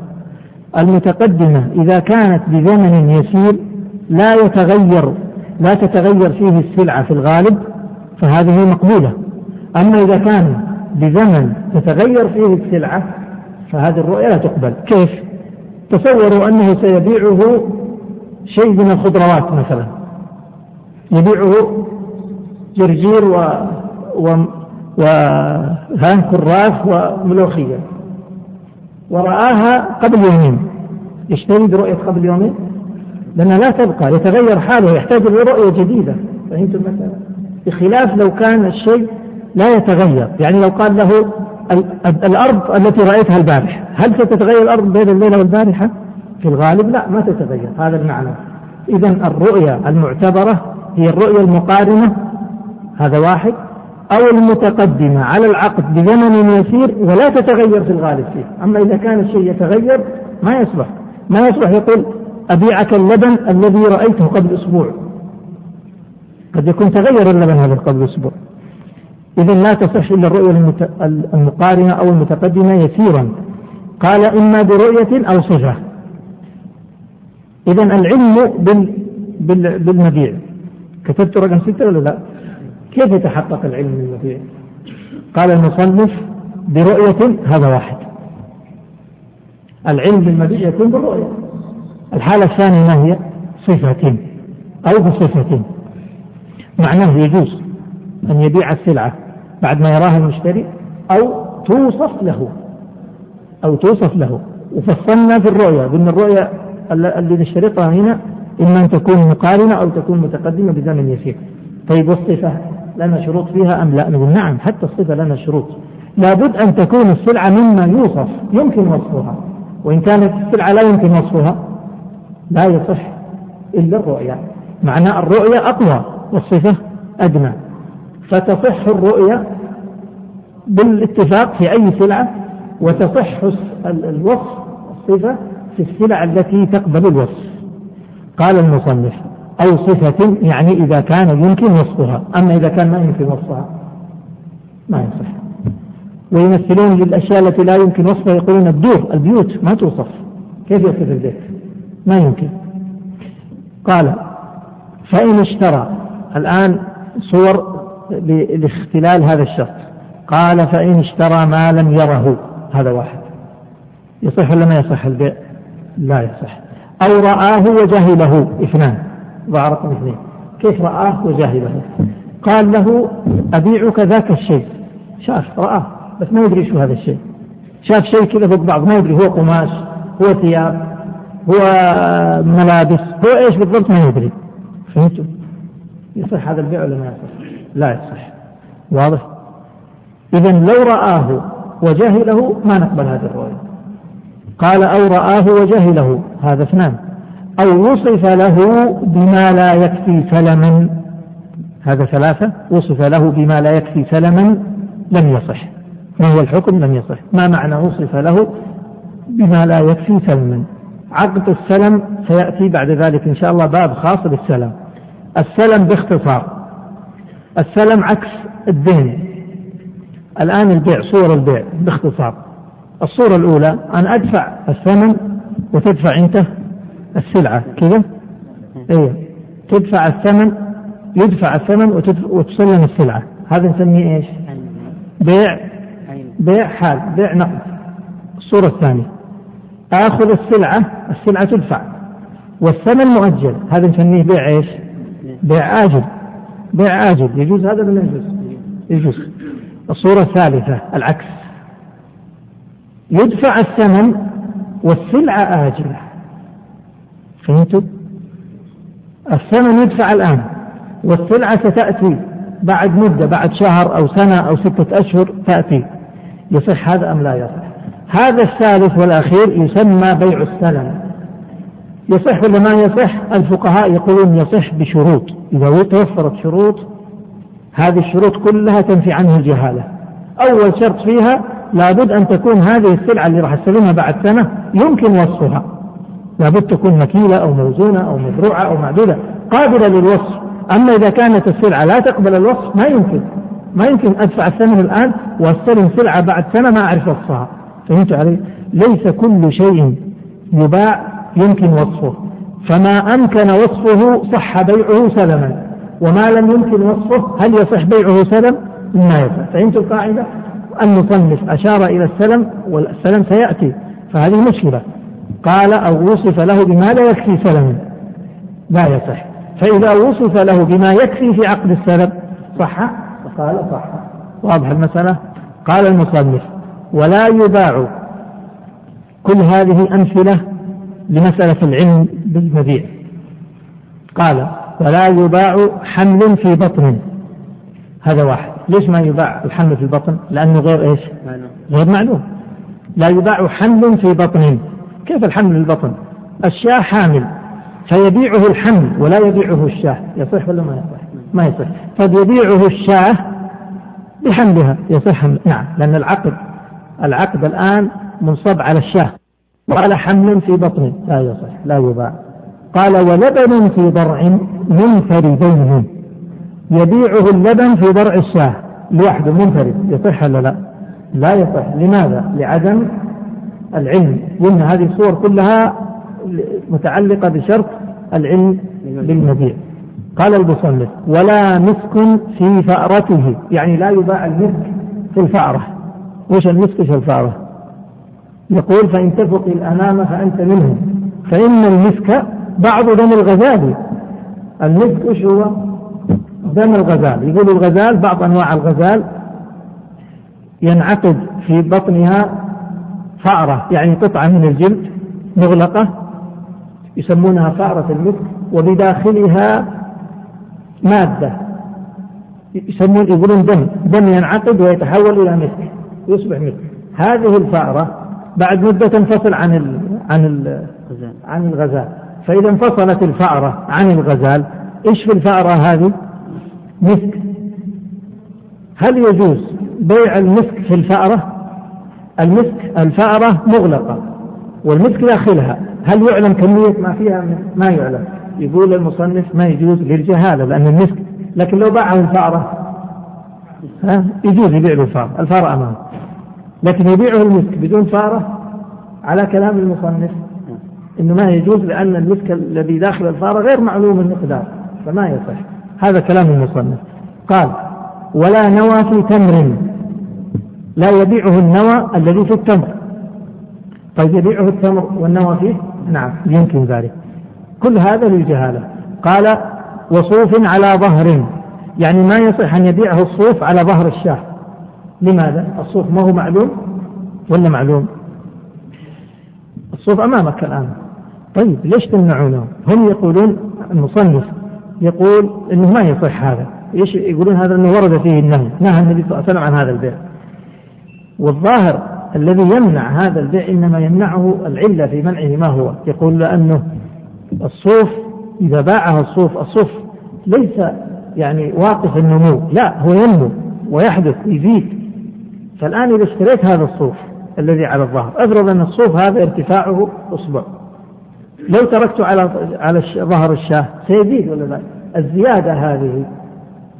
المتقدمة إذا كانت بزمن يسير لا يتغير لا تتغير فيه السلعة في الغالب فهذه مقبولة. أما إذا كان بزمن تتغير فيه السلعة فهذه الرؤية لا تقبل. كيف؟ تصوروا أنه سيبيعه شيء من الخضروات مثلا. يبيعه جرجير و, و... و... ها كراث وملوخية. ورآها قبل يومين. يشتري برؤية قبل يومين؟ لأنها لا تبقى يتغير حاله يحتاج إلى رؤية جديدة. فهمتم المسألة بخلاف لو كان الشيء لا يتغير. يعني لو قال له الأرض التي رأيتها البارحة. هل ستتغير الأرض بين الليلة والبارحة؟ في الغالب لا ما تتغير. هذا المعنى. إذا الرؤية المعتبرة هي الرؤية المقارنة هذا واحد. أو المتقدمة على العقد بزمن يسير ولا تتغير في الغالب فيه. أما إذا كان الشيء يتغير ما يصلح. ما يصلح يقول أبيعك اللبن الذي رأيته قبل أسبوع. قد يكون تغير اللبن هذا قبل أسبوع. إذا لا تصح إلا الرؤية المقارنة أو المتقدمة يسيرا. قال إما برؤية أو صفة. إذا العلم بال بال بالمبيع. كتبت رقم ستة ولا لا؟ كيف يتحقق العلم بالمبيع؟ قال المصنف برؤية هذا واحد العلم بالمبيع يكون بالرؤية الحالة الثانية ما هي؟ صفة أو بصفة معناه يجوز أن يبيع السلعة بعد ما يراها المشتري أو توصف له أو توصف له وفصلنا في الرؤية قلنا الرؤية اللي نشترطها هنا إما أن تكون مقارنة أو تكون متقدمة بزمن يسير. طيب والصفة لنا شروط فيها أم لا؟ نقول نعم حتى الصفة لنا شروط. لابد أن تكون السلعة مما يوصف يمكن وصفها. وإن كانت السلعة لا يمكن وصفها لا يصح إلا الرؤية. معنى الرؤية أقوى والصفة أدنى. فتصح الرؤية بالاتفاق في أي سلعة وتصح الوصف الصفة في السلع التي تقبل الوصف. قال المصنف أو صفة يعني إذا كان يمكن وصفها أما إذا كان ما يمكن وصفها ما يصح. ويمثلون للأشياء التي لا يمكن وصفها يقولون الدور البيوت ما توصف. كيف يصف البيت؟ ما يمكن. قال فإن اشترى. الآن صور لاختلال هذا الشرط. قال فإن اشترى ما لم يره. هذا واحد. يصح ولا ما يصح البيع؟ لا يصح. أو رآه وجهله. اثنان. ضع رقم اثنين كيف رآه وجهله؟ قال له أبيعك ذاك الشيء. شاف رآه بس ما يدري شو هذا الشيء. شاف شيء كذا فوق بعض ما يدري هو قماش هو ثياب هو ملابس هو إيش بالضبط ما يدري. فهمتوا؟ يصح هذا البيع ولا ما يصح؟ لا يصح. واضح؟ إذا لو رآه وجهله ما نقبل هذه الرؤية. قال أو رآه وجهله. هذا اثنان. أو وصف له بما لا يكفي سلما. هذا ثلاثة. وصف له بما لا يكفي سلما لم يصح. ما هو الحكم؟ لم يصح. ما معنى وصف له بما لا يكفي سلما؟ عقد السلم سيأتي بعد ذلك إن شاء الله باب خاص بالسلم. السلم باختصار. السلم عكس الدين الآن البيع صور البيع باختصار. الصورة الأولى أن أدفع الثمن وتدفع أنت السلعة كذا؟ أيوه تدفع الثمن يدفع الثمن وتسلم السلعة. هذا نسميه إيش؟ بيع. بيع حال بيع نقد. الصورة الثانية آخذ السلعة السلعة تدفع. والثمن مؤجل. هذا نسميه بيع إيش؟ بيع آجل. بيع آجل. يجوز هذا ولا يجوز؟ يجوز. الصورة الثالثة العكس. يدفع الثمن والسلعة آجلة. فهمتوا؟ الثمن يدفع الآن والسلعة ستأتي بعد مدة بعد شهر أو سنة أو ستة أشهر تأتي. يصح هذا أم لا يصح؟ هذا الثالث والأخير يسمى بيع السلم. يصح ولا ما يصح؟ الفقهاء يقولون يصح بشروط. إذا توفرت شروط هذه الشروط كلها تنفي عنه الجهالة. أول شرط فيها لابد أن تكون هذه السلعة اللي راح أستلمها بعد سنة يمكن وصفها. لابد تكون مكيلة أو موزونة أو مزروعة أو معدودة قابلة للوصف. أما إذا كانت السلعة لا تقبل الوصف ما يمكن. ما يمكن أدفع الثمن الآن وأستلم سلعة بعد سنة ما أعرف وصفها. فهمت علي؟ ليس كل شيء يباع يمكن وصفه. فما أمكن وصفه صح بيعه سلما. وما لم يمكن وصفه هل يصح بيعه سلم؟ ما يصح فهمت القاعدة؟ المصنف أشار إلى السلم والسلم سيأتي فهذه مشكلة. قال أو وصف له بما لا يكفي سلما لا يصح. فإذا وصف له بما يكفي في عقد السلم صح؟ قال صح. واضح المسألة؟ قال المصنف ولا يباع كل هذه أمثلة لمسألة العلم بالمبيع. قال ولا يباع حمل في بطن. هذا واحد. ليش ما يباع الحمل في البطن؟ لأنه غير إيش؟ غير معلوم. لا يباع حمل في بطن كيف الحمل في البطن الشاة حامل فيبيعه الحمل ولا يبيعه الشاة. يصح ولا ما يصح؟ ما يصح. قد يبيعه الشاة بحملها. يصح نعم. لأن العقد العقد الآن منصب على الشاة. وعلى حمل في بطنه. لا يصح. لا يباع قال ولبن في ضرع منفردين. يبيعه اللبن في ضرع الشاة لوحده منفرد. يصح ولا لا؟ لا يصح. لماذا؟ لعدم العلم. قلنا هذه الصور كلها متعلقة بشرط العلم بالمبيع. قال المصنف ولا مسك في فأرته. يعني لا يباع المسك في الفأرة. وش المسك في الفأرة؟ يقول فإن تفق الأمام فأنت منهم. فإن المسك بعض دم الغزال المسك وش هو؟ دم الغزال. يقول الغزال بعض أنواع الغزال ينعقد في بطنها فأرة يعني قطعة من الجلد مغلقة يسمونها فأرة المسك وبداخلها مادة. يسمون يقولون دم دم ينعقد ويتحول إلى مسك ويصبح مسك هذه الفأرة بعد مدة تنفصل عن ال عن ال عن الغزال. فإذا انفصلت الفأرة عن الغزال إيش في الفأرة هذه؟ مسك. هل يجوز بيع المسك في الفأرة؟ المسك الفأرة مغلقة والمسك داخلها هل يعلم كمية؟ ما فيها ما يعلم. يقول المصنف ما يجوز للجهالة لأن المسك لكن لو باعه الفأرة ها يجوز يبيع له الفأرة. الفأرة أمامه لكن يبيعه المسك بدون فأرة على كلام المصنف إنه ما يجوز لأن المسك الذي داخل الفأرة غير معلوم المقدار فما يصح. هذا كلام المصنف. قال ولا نوى في تمر. لا يبيعه النوى الذي في التمر. طيب يبيعه التمر والنوى فيه؟ نعم يمكن ذلك. كل هذا للجهالة. قال وصوف على ظهر. يعني ما يصح أن يبيعه الصوف على ظهر الشاه. لماذا؟ الصوف ما هو معلوم ولا معلوم؟ الصوف أمامك الآن. طيب ليش تمنعونه؟ هم يقولون المصنف يقول إنه ما يصح هذا، إيش يقولون هذا إنه ورد فيه النهي، نهى النبي صلى الله عليه وسلم عن هذا البيع. والظاهر الذي يمنع هذا البيع إنما يمنعه العلة في منعه ما هو؟ يقول لأنه الصوف إذا باعه الصوف، الصوف ليس يعني واقف النمو، لا هو ينمو ويحدث يزيد فالآن إذا اشتريت هذا الصوف الذي على الظهر أفرض أن الصوف هذا ارتفاعه أصبع لو تركته على على ظهر الشاة سيزيد ولا لا؟ الزيادة هذه.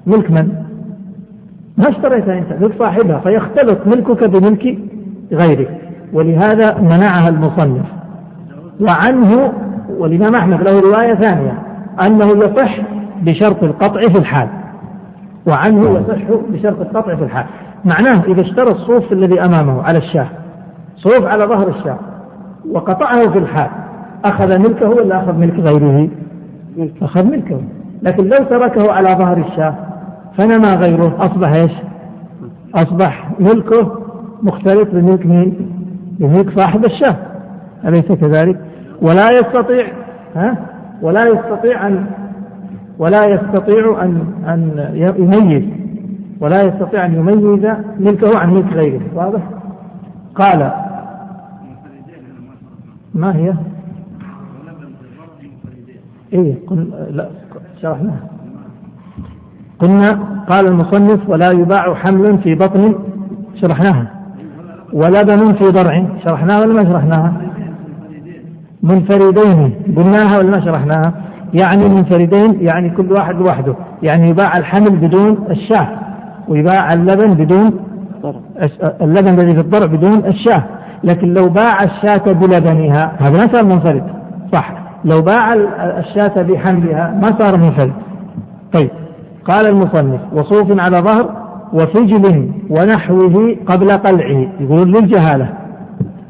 ملك من؟ ما اشتريتها أنت؟ ملك صاحبها فيختلط ملكك بملك غيرك. ولهذا منعها المصنف. وعنه والإمام أحمد له رواية ثانية أنه يصح بشرط القطع في الحال. وعنه يصح بشرط القطع في الحال. معناه إذا اشترى الصوف الذي أمامه على الشاة صوف على ظهر الشاة وقطعه في الحال أخذ ملكه ولا أخذ ملك غيره؟ أخذ ملكه. لكن لو تركه على ظهر الشاة فنما غيره؟ أصبح إيش؟ أصبح ملكه مختلط بملك مين؟ بملك صاحب الشاة أليس كذلك؟ ولا يستطيع ها؟ ولا يستطيع أن ولا يستطيع أن أن يميز ولا يستطيع أن يميز ملكه عن ملك غيره. واضح؟ قال ما هي؟ إيه قل لا. شرحناها قلنا قال المصنف ولا يباع حمل في بطن شرحناها ولبن في ضرع شرحناها ولا ما شرحناها؟ منفردين قلناها ولا ما شرحناها؟ يعني منفردين يعني كل واحد لوحده يعني يباع الحمل بدون الشاة ويباع اللبن بدون اللبن الذي في الضرع بدون الشاة لكن لو باع الشاة بلبنها هذا صار منفرد صح لو باع الشاة بحملها ما صار منفرد طيب. قال المصنف وصوف على ظهر وفجل ونحوه قبل قلعه. يقولون للجهالة.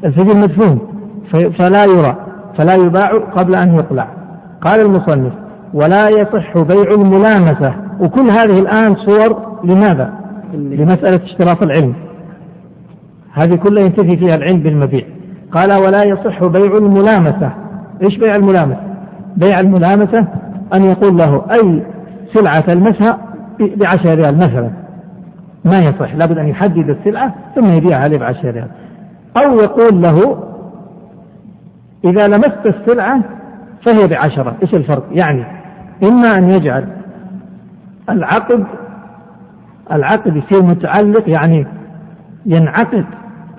الفجل مدفون. فلا يرى. فلا يباع قبل أن يقلع. قال المصنف ولا يصح بيع الملامسة. وكل هذه الآن صور لماذا؟ لمسألة اشتراط العلم. هذه كلها ينتفي فيها العلم بالمبيع. قال ولا يصح بيع الملامسة. إيش بيع الملامسة؟ بيع الملامسة أن يقول له أي سلعة تلمسها بعشر ريال مثلا. ما يصح لابد أن يحدد السلعة ثم يبيعها عليه بعشر ريال. أو يقول له إذا لمست السلعة فهي بعشرة. إيش الفرق؟ يعني إما أن يجعل العقد العقد يصير متعلق يعني ينعقد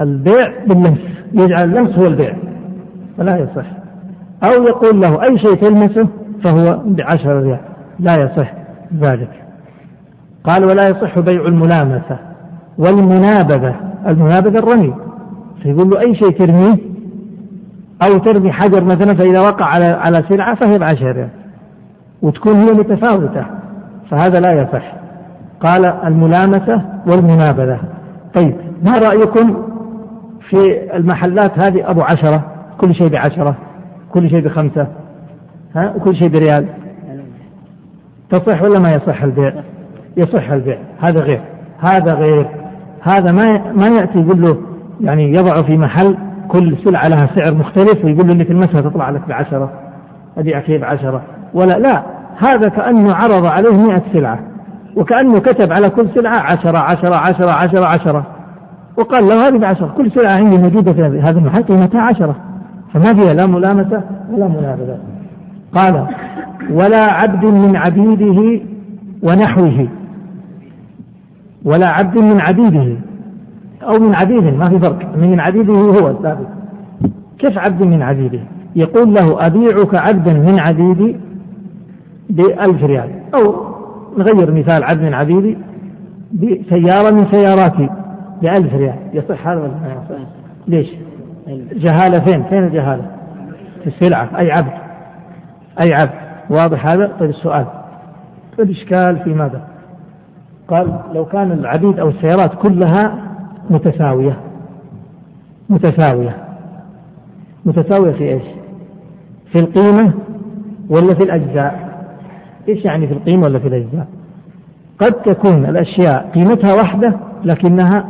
البيع باللمس. يجعل اللمس هو البيع. فلا يصح. أو يقول له أي شيء تلمسه فهو بعشرة ريال. لا يصح ذلك. قال ولا يصح بيع الملامسة والمنابذة. المنابذة الرمي. فيقول له أي شيء ترميه أو ترمي حجر مثلا فإذا وقع على على سلعة فهي بعشرة ريال. وتكون هي متفاوتة. فهذا لا يصح. قال الملامسة والمنابذة. طيب ما رأيكم في المحلات هذه أبو عشرة؟ كل شيء بعشرة. كل شيء بخمسة. ها؟ وكل شيء بريال. تصح ولا ما يصح البيع؟ يصح البيع. هذا غير. هذا غير. هذا ما ما يأتي يقول له يعني يضع في محل كل سلعة لها سعر مختلف ويقول له اللي تلمسها تطلع لك بعشرة. أبيعك هي بعشرة. ولا لا. هذا كأنه عرض عليه مئة سلعة. وكأنه كتب على كل سلعة عشرة عشرة عشرة عشرة عشرة. وقال له هذه بعشرة. كل سلعة عندي موجودة في هذا المحل قيمتها عشرة. فما فيها لا ملامسة ولا منابذة. قال ولا عبد من عبيده ونحوه. ولا عبد من عبيده أو من عبيد ما في فرق. من عبيده هو الثابت. كيف عبد من عبيده؟ يقول له أبيعك عبدا من عبيدي بألف ريال. أو نغير مثال عبد من عبيدي بسيارة من سياراتي بألف ريال. يصح هذا ولا؟ ليش؟ جهالة فين؟ فين الجهالة؟ في السلعة أي عبد أي عبد واضح هذا؟ طيب السؤال الإشكال في ماذا؟ قال لو كان العبيد أو السيارات كلها متساوية متساوية متساوية في إيش؟ في القيمة ولا في الأجزاء؟ إيش يعني في القيمة ولا في الأجزاء؟ قد تكون الأشياء قيمتها واحدة لكنها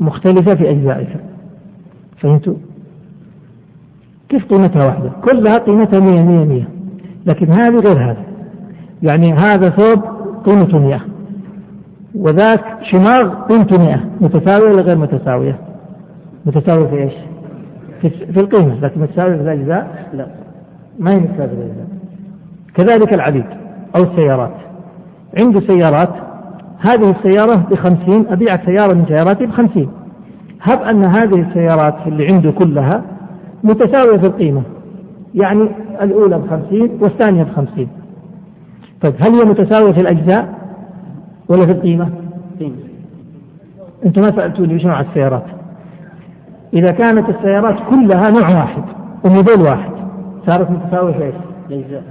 مختلفة في أجزائها فهمتوا؟ كيف قيمتها واحدة؟ كلها قيمتها مية مية مية لكن هذه غير هذا يعني هذا ثوب قيمته مية وذاك شماغ قيمته مئة متساوية ولا غير متساوية؟ متساوية في إيش؟ في القيمة لكن متساوية في الأجزاء؟ لا ما هي متساوية في الأجزاء كذلك العبيد أو السيارات عنده سيارات هذه السيارة بخمسين أبيعك سيارة من سياراتي بخمسين هب أن هذه السيارات اللي عنده كلها متساوية في القيمة يعني الأولى بخمسين والثانية بخمسين طيب هل هي متساوية في الأجزاء ولا في القيمة؟ قيمة أنتم ما سألتوني وش نوع السيارات؟ إذا كانت السيارات كلها نوع واحد وموديل واحد صارت متساوية في؟ الأجزاء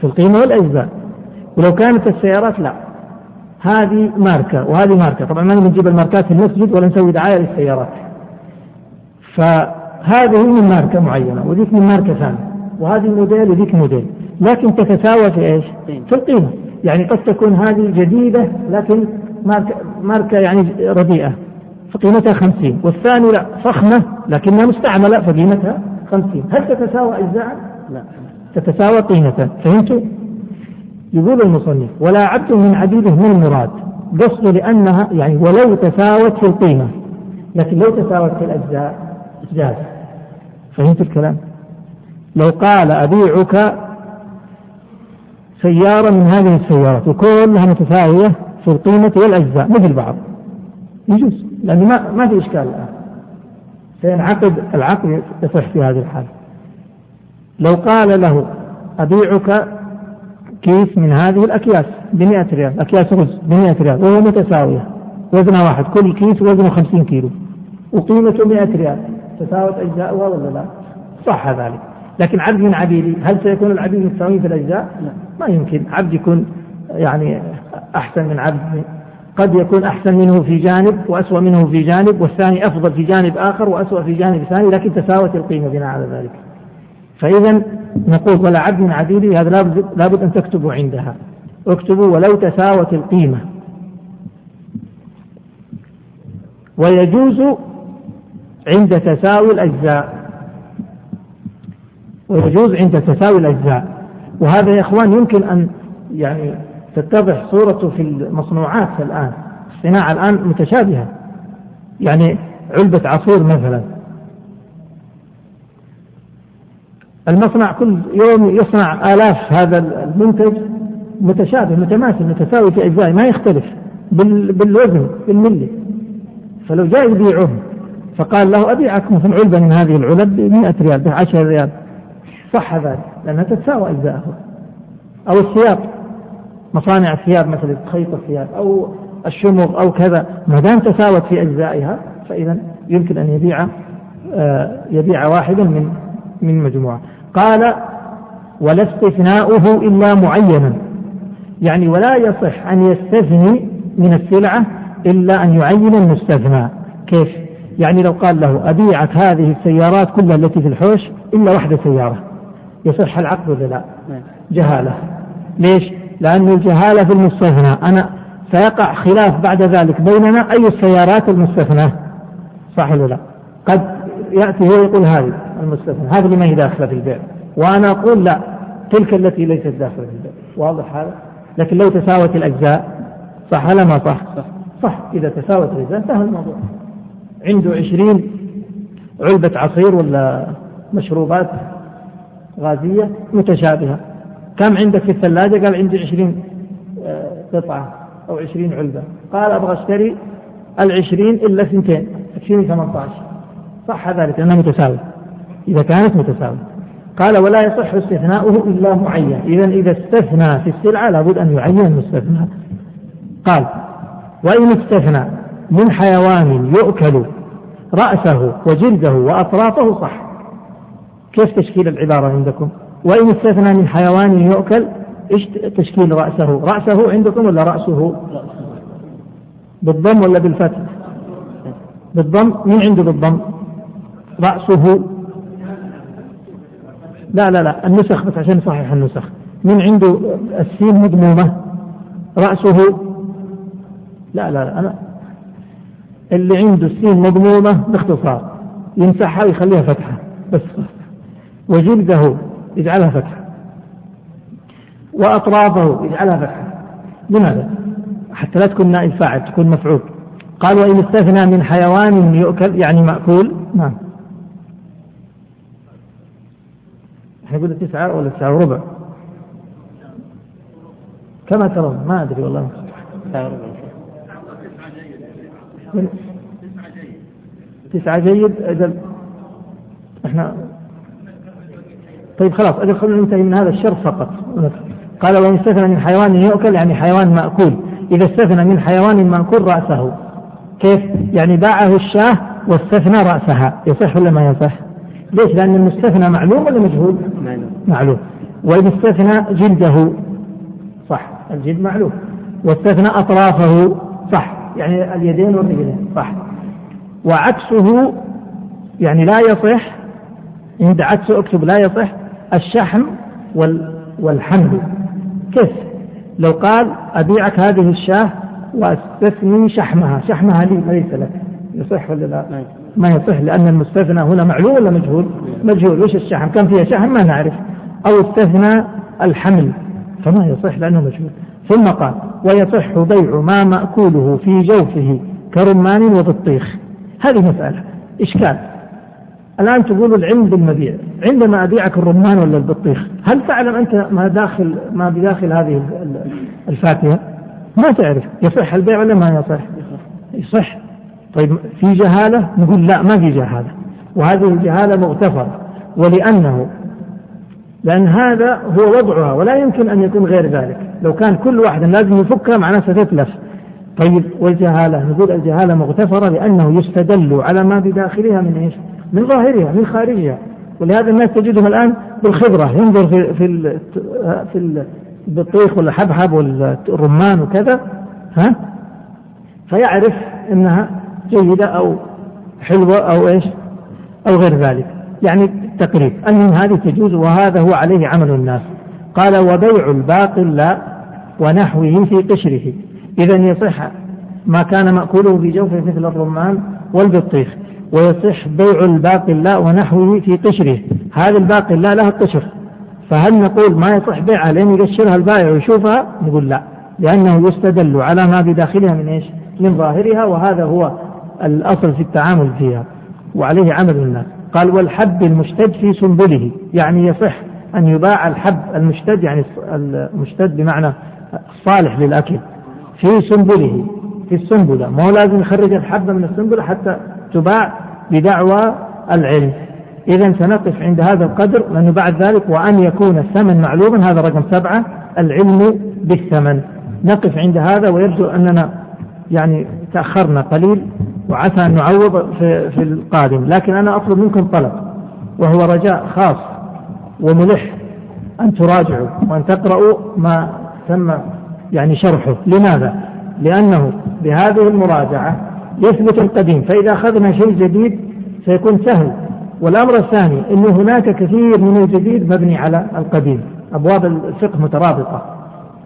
في القيمة والأجزاء ولو كانت السيارات لا هذه ماركة وهذه ماركة. طبعا ما نجيب الماركات في المسجد ولا نسوي دعاية للسيارات. فهذه من ماركة معينة وذيك من ماركة ثانية. وهذه موديل وذيك موديل. لكن تتساوى في إيش؟ في القيمة. يعني قد تكون هذه جديدة لكن ماركة, ماركة يعني رديئة. فقيمتها خمسين. والثاني لا فخمة لكنها مستعملة فقيمتها خمسين. هل تتساوى أجزاء؟ لا. تتساوى قيمة فهمتوا؟ يقول المصنف ولا عبد من عبيده من المراد. قصده لأنها يعني ولو تساوت في القيمة لكن لو تساوت في الأجزاء جاز فهمت الكلام؟ لو قال أبيعك سيارة من هذه السيارات وكلها متساوية في القيمة والأجزاء مثل بعض. يجوز لأن ما ما في إشكال الآن. سينعقد العقد يصح في هذه الحالة. لو قال له أبيعك كيس من هذه الأكياس بمئة ريال أكياس رز بمئة ريال وهي متساوية وزنها واحد كل كيس وزنه خمسين كيلو وقيمته مئة ريال تساوت أجزاؤها ولا لا. صح ذلك. لكن عبد من عبيدي هل سيكون العبيد متساويين في الأجزاء؟ لا. ما يمكن. عبد يكون يعني أحسن من عبد قد يكون أحسن منه في جانب وأسوأ منه في جانب والثاني أفضل في جانب آخر وأسوأ في جانب ثاني لكن تساوت القيمة بناء على ذلك. فإذا نقول ولا عبد من عبيدي هذا لابد, لابد أن تكتبوا عندها. اكتبوا ولو تساوت القيمة. ويجوز عند تساوي الأجزاء. ويجوز عند تساوي الأجزاء. وهذا يا إخوان يمكن أن يعني تتضح صورته في المصنوعات الآن. الصناعة الآن متشابهة. يعني علبة عصير مثلا. المصنع كل يوم يصنع آلاف هذا المنتج متشابه متماثل متساوي في أجزاء ما يختلف. بالوزن بالملي. فلو جاء يبيعه فقال له أبيعك مثلا علبة من هذه العلب ب 100 ريال ب 10 ريال. صح ذلك لأنها تتساوى أجزاءه. أو الثياب مصانع الثياب مثلا تخيط الثياب أو الشمر أو كذا. ما دام تساوت في أجزائها فإذا يمكن أن يبيع آه، يبيع واحدا من من مجموعة. قال ولا استثناؤه إلا معينا. يعني ولا يصح أن يستثني من السلعة إلا أن يعين المستثنى. كيف؟ يعني لو قال له أبيعك هذه السيارات كلها التي في الحوش إلا واحدة سيارة. يصح العقد ولا لا. جهالة. ليش؟ لأن الجهالة في المستثنى. أنا سيقع خلاف بعد ذلك بيننا أي السيارات المستثنى. صح ولا لا؟ قد يأتي هو يقول هذه. المستثنى. هذه اللي ما هي داخلة في البيع وأنا أقول لا تلك التي ليست داخلة في البيع واضح هذا؟ لكن لو تساوت الأجزاء صح ولا ما صح؟ صح, صح. إذا تساوت الأجزاء انتهى الموضوع. عنده عشرين علبة عصير ولا مشروبات غازية متشابهة. كم عندك في الثلاجة؟ قال عندي عشرين آه، قطعة أو عشرين علبة. قال أبغى أشتري العشرين إلا سنتين تكفيني 18 صح ذلك لأنها متساوية إذا كانت متساوية. قال ولا يصح استثناؤه إلا معين. إذا إذا استثنى في السلعة لابد أن يعين المستثنى. قال وإن استثنى من حيوان يؤكل رأسه وجلده وأطرافه صح. كيف تشكيل العبارة عندكم؟ وإن استثنى من حيوان يؤكل إيش تشكيل رأسه؟ رأسه عندكم ولا رأسه؟ بالضم ولا بالفتح؟ بالضم. مين عنده بالضم؟ رأسه. لا لا لا النسخ بس عشان نصحح النسخ. من عنده السين مضمومة رأسه لا لا لا أنا اللي عنده السين مضمومة باختصار يمسحها ويخليها فتحة بس وجلده يجعلها فتحة وأطرافه يجعلها فتحة. لماذا؟ حتى لا تكون نائب فاعل تكون مفعول. قال وإن استثنى من حيوان يؤكل يعني مأكول. نعم. إحنا قلنا تسعة ولا تسعة وربع. كما ترون ما أدري والله. تسعة وربع تسعة جيد؟ أجل إحنا طيب خلاص أجل خلونا ننتهي من هذا الشرط فقط. قال وإن استثنى من حيوان يؤكل يعني حيوان مأكول. إذا استثنى من حيوان مأكول رأسه. كيف؟ يعني باعه الشاه واستثنى رأسها. يصح ولا ما يصح؟ ليش؟ لأن المستثنى معلوم ولا مجهول؟ معلوم. معلوم. وإن استثنى جلده صح. الجلد معلوم. واستثنى أطرافه صح. يعني اليدين والرجلين صح. وعكسه يعني لا يصح عند عكسه أكتب لا يصح الشحم والحمل. كيف؟ لو قال أبيعك هذه الشاة وأستثني شحمها. شحمها لي ليس لك. يصح ولا لا؟ ما يصح لأن المستثنى هنا معلوم ولا مجهول؟ مجهول. وش الشحم كم فيها شحم ما نعرف. أو استثنى الحمل. فما يصح لأنه مجهول. ثم قال ويصح بيع ما مأكوله في جوفه كرمان وبطيخ. هذه مسألة. إشكال الآن تقول العلم بالمبيع عندما أبيعك الرمان ولا البطيخ هل تعلم أنت ما داخل ما بداخل هذه الفاكهة؟ ما تعرف. يصح البيع ولا ما يصح؟ يصح. طيب في جهالة؟ نقول لا ما في جهالة. وهذه الجهالة مغتفرة. ولأنه لأن هذا هو وضعها ولا يمكن أن يكون غير ذلك. لو كان كل واحد لازم يفكها معناه ستتلف طيب والجهالة؟ نقول الجهالة مغتفرة لأنه يستدل على ما بداخلها من إيش؟ من ظاهرها من خارجها. ولهذا الناس تجدهم الآن بالخبرة ينظر في في في البطيخ والحبحب والرمان وكذا ها؟ فيعرف إنها جيدة أو حلوة أو إيش أو غير ذلك. يعني تقريب. المهم هذه تجوز وهذا هو عليه عمل الناس. قال وبيع الباقل لا ونحوه في قشره. إذا يصح ما كان مأكوله في جوفه مثل الرمان والبطيخ. ويصح بيع الباقل لا ونحوه في قشره. هذا الباقل لا لها قشر. فهل نقول ما يصح بيعها لين يقشرها البائع ويشوفها؟ نقول لا. لأنه يستدل على ما بداخلها من إيش؟ من ظاهرها. وهذا هو الأصل في التعامل فيها وعليه عمل الناس. قال والحب المشتد في سنبله يعني يصح أن يباع الحب المشتد يعني المشتد بمعنى الصالح للأكل في سنبله في السنبلة. ما هو لازم يخرج الحبة من السنبلة حتى تباع بدعوى العلم. إذا سنقف عند هذا القدر لأنه بعد ذلك وأن يكون الثمن معلوما هذا رقم سبعة العلم بالثمن. نقف عند هذا ويبدو أننا يعني تأخرنا قليل. وعسى أن نعوض في, في القادم. لكن أنا أطلب منكم طلب وهو رجاء خاص وملح أن تراجعوا وأن تقرأوا ما تم يعني شرحه. لماذا؟ لأنه بهذه المراجعة يثبت القديم فإذا أخذنا شيء جديد سيكون سهل. والأمر الثاني أنه هناك كثير من الجديد مبني على القديم. أبواب الفقه مترابطة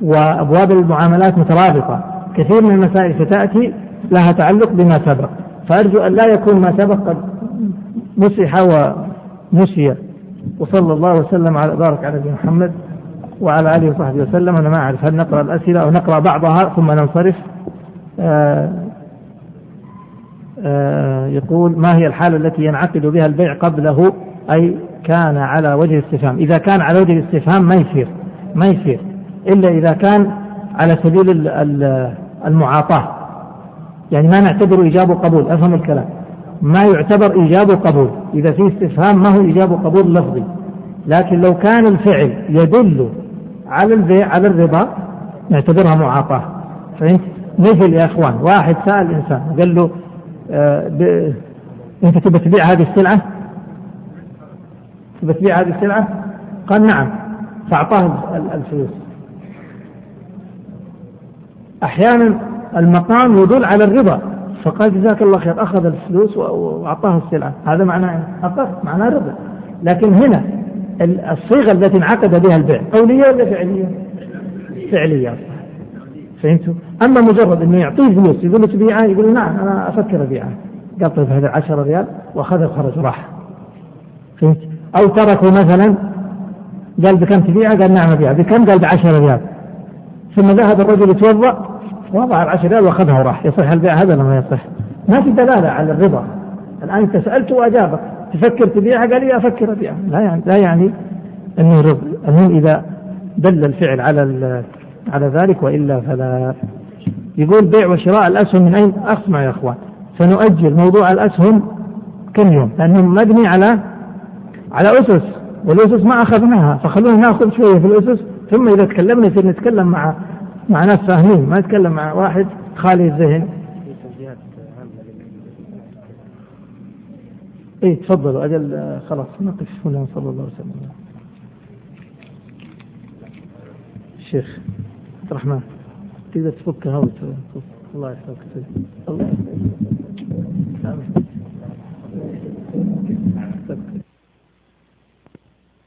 وأبواب المعاملات مترابطة. كثير من المسائل ستأتي لها تعلق بما سبق. فأرجو أن لا يكون ما سبق قد مسح ونسي. وصلى الله وسلم على بارك على نبينا محمد وعلى آله وصحبه وسلم. أنا ما أعرف هل نقرأ الأسئلة أو نقرأ بعضها ثم ننصرف. آه آه يقول ما هي الحالة التي ينعقد بها البيع قبله؟ أي كان على وجه الاستفهام. إذا كان على وجه الاستفهام ما يصير. ما يصير. إلا إذا كان على سبيل المعاطاة. يعني ما نعتبر إيجاب وقبول أفهم الكلام ما يعتبر إيجاب وقبول إذا في استفهام ما هو إيجاب وقبول لفظي لكن لو كان الفعل يدل على البيع على الرضا نعتبرها معاطاة فهمت؟ مثل يا إخوان واحد سأل إنسان قال له آه ب... أنت تبى تبيع هذه السلعة؟ تبى تبيع هذه السلعة؟ قال نعم فأعطاه الفلوس أحيانا المقام يدل على الرضا فقال جزاك الله خير أخذ الفلوس وأعطاه السلعة هذا معناه اقر معناه رضا لكن هنا الصيغة التي انعقد بها البيع قوليه ولا فعلية؟ فعلية فهمتوا؟ أما مجرد إنه يعطيه فلوس يقول له تبيعه يقول نعم أنا أفكر أبيعه قال طيب هذا 10 ريال واخذها وخرج وراح فهمت؟ أو تركه مثلا قال بكم تبيعه؟ قال نعم أبيعه بكم؟ قال ب 10 ريال ثم ذهب الرجل يتوضأ وضع العشر ريال واخذها وراح. يصح البيع هذا ولا ما يصح؟ ما في دلالة على الرضا. الآن انت سالته وأجابك تفكر تبيعها؟ قال لي أفكر أبيعها. لا يعني لا يعني أنه رضا المهم إذا دل الفعل على على ذلك وإلا فلا. يقول بيع وشراء الاسهم من أين؟ اسمع يا أخوان. سنؤجل موضوع الاسهم كم يوم؟ لأنه مبني على على أسس والأسس ما أخذناها. فخلونا نأخذ شوية في الأسس ثم إذا تكلمنا يصير نتكلم مع مع ناس فاهمين ما نتكلم مع واحد خالي الذهن. اي تفضلوا. أجل خلاص نقف. هنا صلى الله عليه وسلم. الشيخ عبد الرحمن تقدر تفكها الله يحفظك. الله